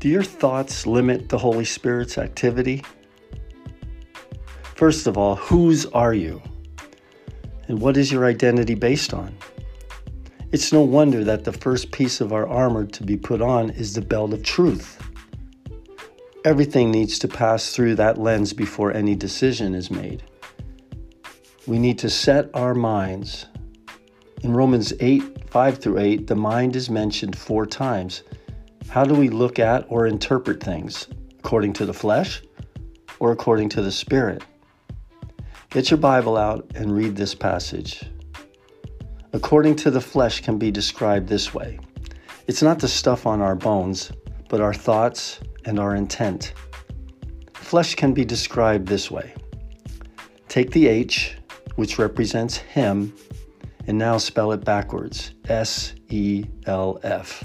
Do your thoughts limit the Holy Spirit's activity? First of all, whose are you? And what is your identity based on? It's no wonder that the first piece of our armor to be put on is the belt of truth. Everything needs to pass through that lens before any decision is made. We need to set our minds. In Romans 8 5 through 8, the mind is mentioned four times. How do we look at or interpret things? According to the flesh or according to the spirit? Get your Bible out and read this passage. According to the flesh can be described this way it's not the stuff on our bones, but our thoughts and our intent. Flesh can be described this way take the H, which represents Him, and now spell it backwards S E L F.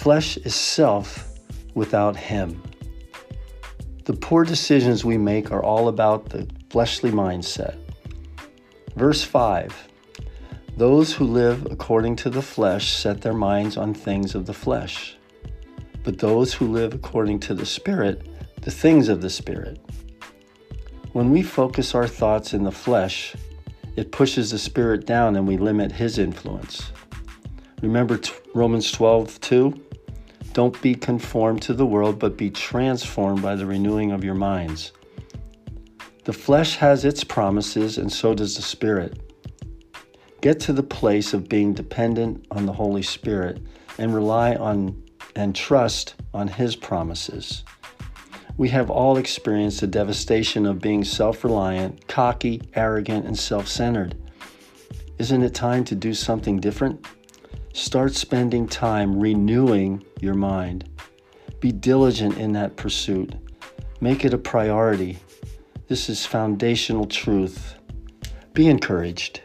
Flesh is self without Him. The poor decisions we make are all about the fleshly mindset. Verse 5 Those who live according to the flesh set their minds on things of the flesh, but those who live according to the Spirit, the things of the Spirit. When we focus our thoughts in the flesh, it pushes the Spirit down and we limit His influence. Remember t- Romans 12 2? Don't be conformed to the world, but be transformed by the renewing of your minds. The flesh has its promises, and so does the Spirit. Get to the place of being dependent on the Holy Spirit and rely on and trust on His promises. We have all experienced the devastation of being self reliant, cocky, arrogant, and self centered. Isn't it time to do something different? Start spending time renewing your mind. Be diligent in that pursuit. Make it a priority. This is foundational truth. Be encouraged.